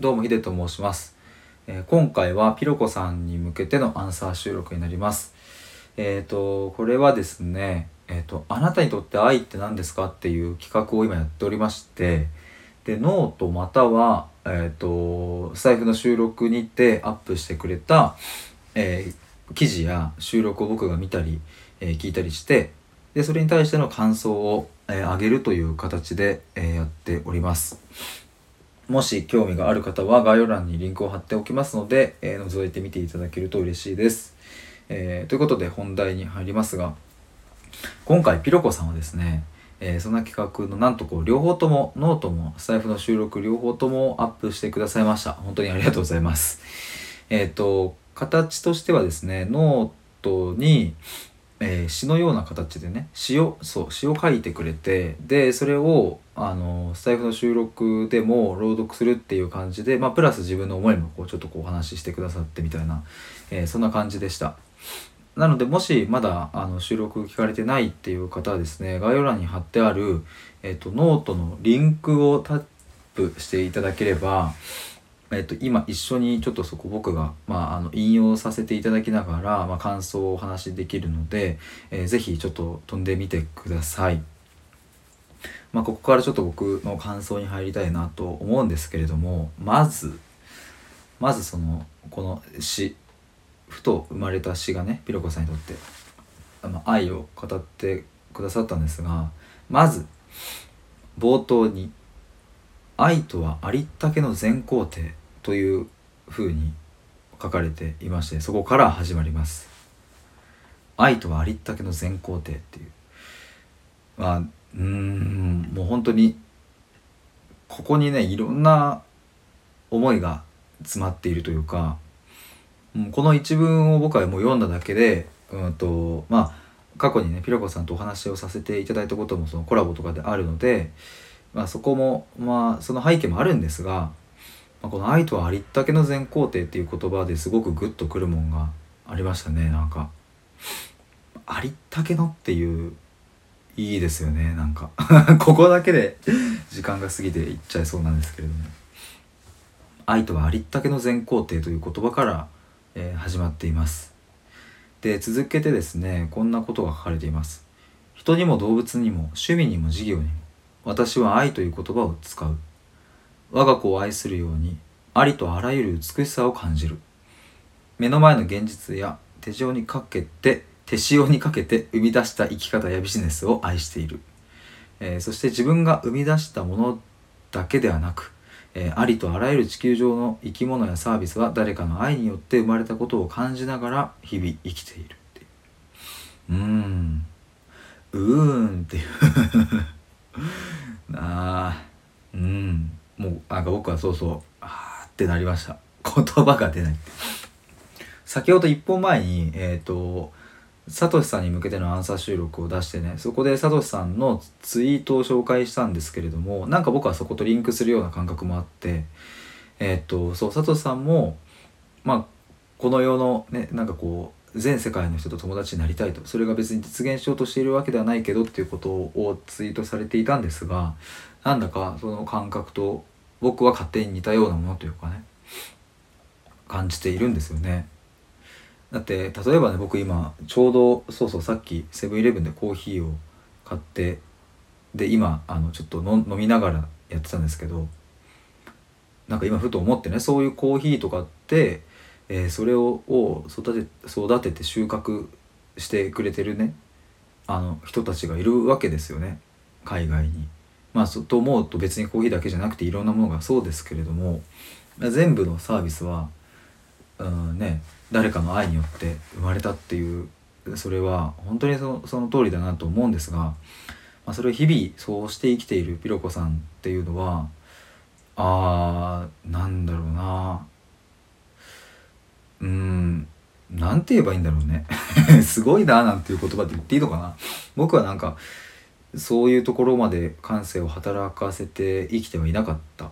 どうもヒデと申します、えー今回はピロコさんに向けてのアンサー収録になります。えっ、とこれはですねえっ、とあなたにとって愛って何ですかっていう企画を今やっておりましてでノートまたはえっ、とスタエフの収録にてアップしてくれた、え記事や収録を僕が見たり、え聞いたりしてでそれに対しての感想を、えー上げるという形で、えやっております。もし興味がある方は概要欄にリンクを貼っておきますので、えー覗いてみていただけると嬉しいです、えーということで本題に入りますが今回ピロコさんはですね、えーそんな企画のなんとこう両方ともノートもスタエフの収録両方ともアップしてくださいました。本当にありがとうございます。えっ、と形としてはですねノートに、えー詩のような形でね詩をそう詩を書いてくれてでそれをあのスタエフの収録でも朗読するっていう感じで、まあ、プラス自分の思いもこうちょっとこうお話ししてくださってみたいな、えーそんな感じでした。なのでもしまだあの収録聞かれてないっていう方はですね概要欄に貼ってある、えっとノートのリンクをタップしていただければえっと、今一緒にちょっとそこ僕が、まあ、あの引用させていただきながら、まあ、感想をお話しできるので、えーぜひちょっと飛んでみてください。まあ、ここからちょっと僕の感想に入りたいなと思うんですけれどもまずまずそのこの詩ふと生まれた詩がねピロコさんにとってあの愛を語ってくださったんですがまず冒頭に「愛とはありったけの全肯定」というふうに書かれていましてそこから始まります。愛とはありったけの全肯定っていうまあうーんもう本当にここにねいろんな思いが詰まっているというかうこの一文を僕はもう読んだだけでうんとまあ過去にねピロコさんとお話をさせていただいたこともそのコラボとかであるので、まあ、そこもまあその背景もあるんですが、まあ、この「愛とはありったけの全肯定」っていう言葉ですごくグッとくるもんがありましたね。なんか。ありったけのっていういいですよね。なんか ここだけで時間が過ぎていっちゃいそうなんですけれども。愛とはありったけの全肯定という言葉から、えー始まっています。で続けてですねこんなことが書かれています。人にも動物にも趣味にも事業にも私は愛という言葉を使う。我が子を愛するようにありとあらゆる美しさを感じる。目の前の現実や手塩にかけて手塩にかけて生み出した生き方やビジネスを愛している、えーそして自分が生み出したものだけではなく、えーありとあらゆる地球上の生き物やサービスは誰かの愛によって生まれたことを感じながら日々生きているっていう。うーん。うーんっていう。あー。うん。もうなんか僕はそうそうあーってなりました。言葉が出ない先ほど一本前にえっ、とサトシさんに向けてのアンサー収録を出してねそこでサトシさんのツイートを紹介したんですけれどもなんか僕はそことリンクするような感覚もあってえっ、とそうサトシさんもまあこの世のねなんかこう全世界の人と友達になりたいと。それが別に実現しようとしているわけではないけどっていうことをツイートされていたんですがなんだかその感覚と僕は勝手に似たようなものというかね感じているんですよね。だって例えばね僕今ちょうどそうそうさっきセブンイレブンでコーヒーを買ってで今あのちょっと飲みながらやってたんですけどなんか今ふと思ってねそういうコーヒーとかって、えーそれをを育て育てて収穫してくれてるねあの人たちがいるわけですよね海外に。まあそと思うと別にコーヒーだけじゃなくていろんなものがそうですけれども全部のサービスはうんね誰かの愛によって生まれたっていうそれは本当にそのその通りだなと思うんですが、まあ、それを日々そうして生きているピロコさんっていうのはあーなんだろうな。うんなんて言えばいいんだろうね。すごいななんていう言葉で言っていいのかな。僕はなんかそういうところまで感性を働かせて生きてはいなかった。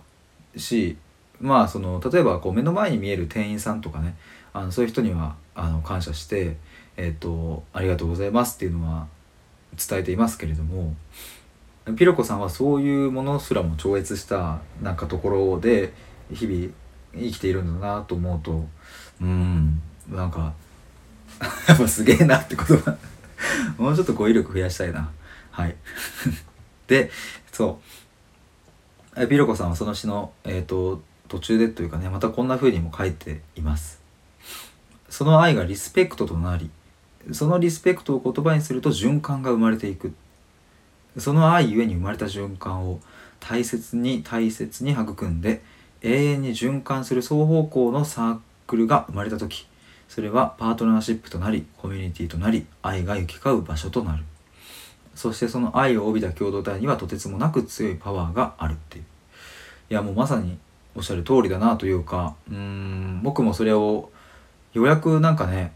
しまあその例えばこう目の前に見える店員さんとかねあのそういう人にはあの感謝して、えっと「ありがとうございます」っていうのは伝えていますけれどもピロコさんはそういうものすらも超越したなんかところで日々生きているんだなと思うとうんなんか やっぱすげえなって言葉もうちょっと語彙力増やしたいな。はい。でそう。ピロコさんはその詩の、えーと、途中でというかねまたこんな風にも書いています。その愛がリスペクトとなりそのリスペクトを言葉にすると循環が生まれていく。その愛ゆえに生まれた循環を大切に大切に育んで永遠に循環する双方向のサークルが生まれた時それはパートナーシップとなりコミュニティとなり愛が行き交う場所となる。そしてその愛を帯びた共同体にはとてつもなく強いパワーがあるっていういやもうまさにおっしゃる通りだなというかうーん僕もそれをようやくなんかね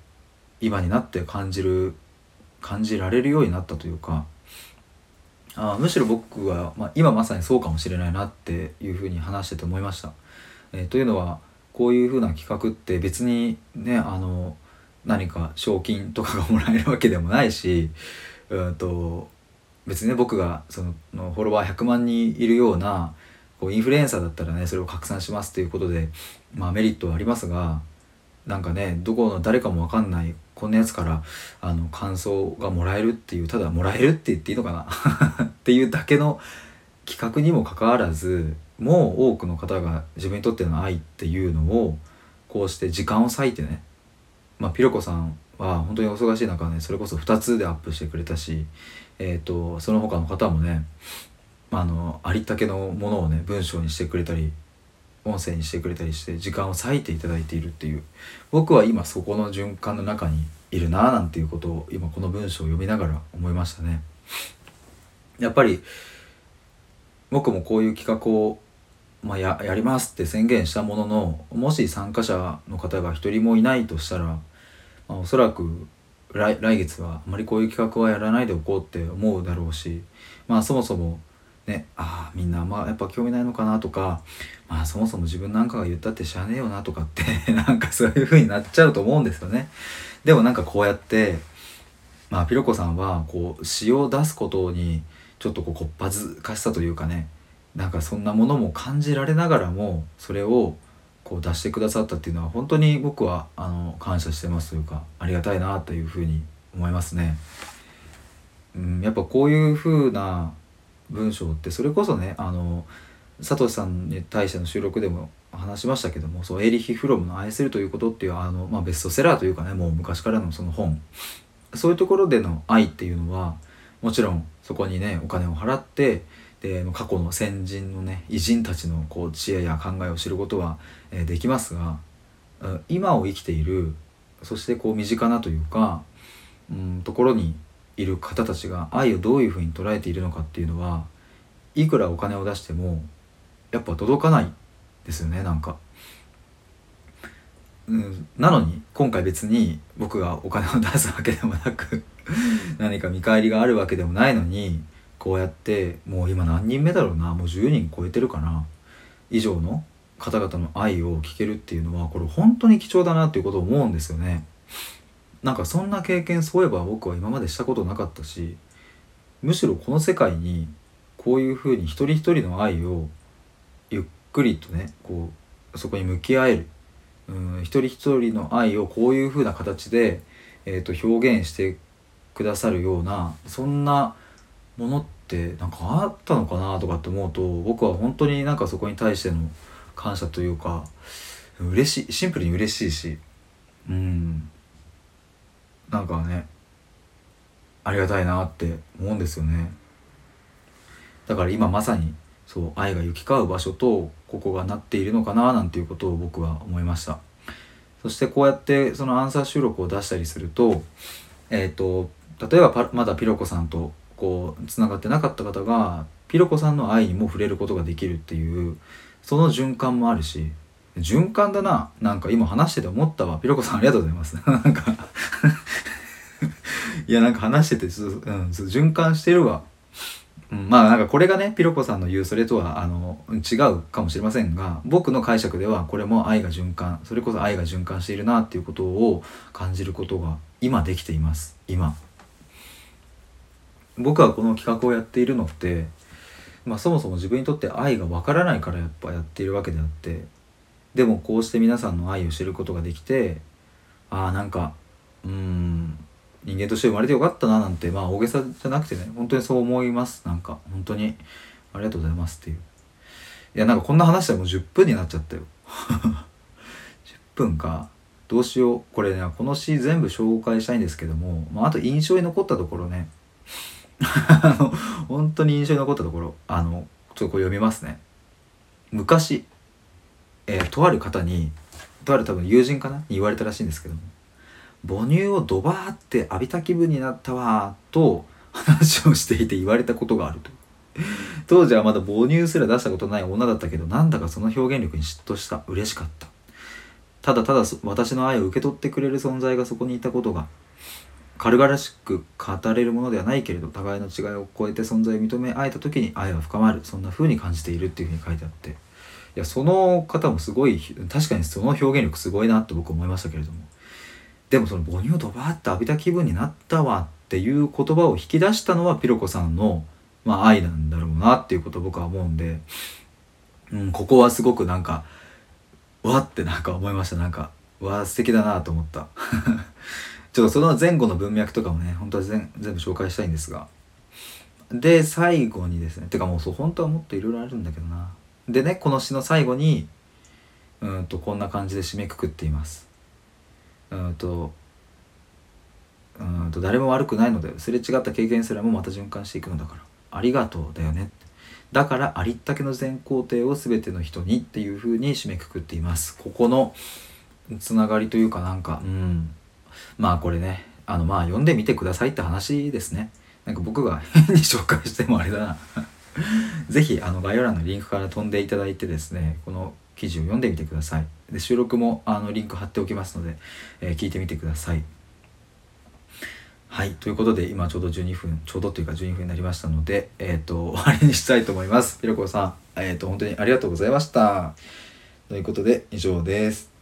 今になって感じる感じられるようになったというかあむしろ僕は、まあ、今まさにそうかもしれないなっていうふうに話してて思いました。えー、というのはこういうふうな企画って別にねあの何か賞金とかがもらえるわけでもないしうんと別にね僕がそのフォロワー100万人いるようなこうインフルエンサーだったらねそれを拡散しますということで、まあ、メリットはありますがなんかねどこの誰かも分かんないこんなやつからあの感想がもらえるっていうただもらえるって言っていいのかな っていうだけの企画にもかかわらずもう多くの方が自分にとっての愛っていうのをこうして時間を割いてねまあピロコさんは本当にお忙しい中ねそれこそ2つでアップしてくれたし、えーと、その他の方もね、まあ、あのありったけのものをね文章にしてくれたり音声にしてくれたりして時間を割いていただいているっていう僕は今そこの循環の中にいるななんていうことを今この文章を読みながら思いましたね。やっぱり僕もこういう企画を、まあ、ややりますって宣言したもののもし参加者の方が一人もいないとしたら、まあ、おそらく来月はあまりこういう企画はやらないでおこうって思うだろうしまあそもそもねああみんなまやっぱ興味ないのかなとかまあそもそも自分なんかが言ったってしゃあねえよなとかって なんかそういう風になっちゃうと思うんですよね。でもなんかこうやってまあピロコさんはこう詩を出すことにちょっとこうこっぱずかしさというかねなんかそんなものも感じられながらもそれをこう出してくださったっていうのは本当に僕はあの感謝してますというかありがたいなというふうに思いますね。うん、やっぱこういう風な文章ってそれこそねあの佐藤さんに対しての収録でも話しましたけどもそうエリヒ・フロムの「愛するということ」っていうあの、まあ、ベストセラーというかねもう昔からのその本そういうところでの愛っていうのはもちろんそこにねお金を払ってで過去の先人のね偉人たちのこう知恵や考えを知ることは、できますが今を生きているそしてこう身近なというか、うん、ところにいる方たちが愛をどういうふうに捉えているのかっていうのはいくらお金を出してもやっぱ届かないですよねなんか。うん、なのに今回別に僕がお金を出すわけでもなく何か見返りがあるわけでもないのにこうやってもう今何人目だろうなもう10人超えてるかな以上の方々の愛を聞けるっていうのはこれ本当に貴重だなっていうことを思うんですよね。なんかそんな経験そういえば僕は今までしたことなかったしむしろこの世界にこういうふうに一人一人の愛をゆっくりとねこうそこに向き合えるうん一人一人の愛をこういうふうな形で、えー、と表現してくださるようなそんなものってなんかあったのかなとかって思うと僕は本当になんかそこに対しての感謝というか嬉しいシンプルに嬉しいしうん。なんかねありがたいなって思うんですよね。だから今まさにそう愛が行き交う場所とここがなっているのかななんていうことを僕は思いました。そしてこうやってそのアンサー収録を出したりするとえっ、ー、と例えばまだピロコさんとこうつながってなかった方がピロコさんの愛にも触れることができるっていうその循環もあるし循環だななんか今話してて思ったわ。ピロコさんありがとうございます。なんか。いやなんか話してて、うん、循環してるわ、うん、まあなんかこれがねピロコさんの言うそれとはあの違うかもしれませんが僕の解釈ではこれも愛が循環それこそ愛が循環しているなっていうことを感じることが今できています。今。僕はこの企画をやっているのってまあ、そもそも自分にとって愛がわからないからやっぱやっているわけであってでもこうして皆さんの愛を知ることができてああなんかうん人間として生まれてよかったななんてまあ大げさじゃなくてね本当にそう思います。なんか本当にありがとうございますっていう。いやなんかこんな話でもう10分になっちゃったよ。10分か。どうしよう。これねこの詩全部紹介したいんですけども、まあ、あと印象に残ったところね。あ の本当に印象に残ったところあのちょっとこれ読みますね。昔、えー、とある方にとある多分友人かな？に言われたらしいんですけども母乳をドバーって浴びた気分になったわと話をしていて言われたことがあると。当時はまだ母乳すら出したことない女だったけどなんだかその表現力に嫉妬した。嬉しかった。ただただ私の愛を受け取ってくれる存在がそこにいたことが軽々しく語れるものではないけれど互いの違いを超えて存在を認め合えた時に愛は深まる。そんな風に感じているっていう風に書いてあって。いやその方もすごい確かにその表現力すごいなと僕思いましたけれども。でもその母乳をドバーッと浴びた気分になったわっていう言葉を引き出したのはピロコさんの、まあ、愛なんだろうなっていうこと僕は思うんで、うん、ここはすごくなんかわってなんか思いました。なんかわ素敵だなと思った。ちょっとその前後の文脈とかもね本当は全部紹介したいんですが。で最後にですねてかもうそう本当はもっといろいろあるんだけどな。でねこの詩の最後にうんとこんな感じで締めくくっています。うんとうんと誰も悪くないのですれ違った経験すらもまた循環していくのだから。ありがとうだよね。だからありったけの全工程を全ての人にっていう風に締めくくっています。ここのつながりというかなんかうん。まあこれねあのまあ読んでみてくださいって話ですね。なんか僕が変に紹介してもあれだな。是非あの概要欄のリンクから飛んでいただいてですねこの記事を読んでみてください。で収録もあのリンク貼っておきますので、えー、聞いてみてください。はいということで今ちょうど12分ちょうどというか12分になりましたのでえっ、ー、と終わりにしたいと思います。ひろこさんえっ、ー、と本当にありがとうございました。ということで以上です。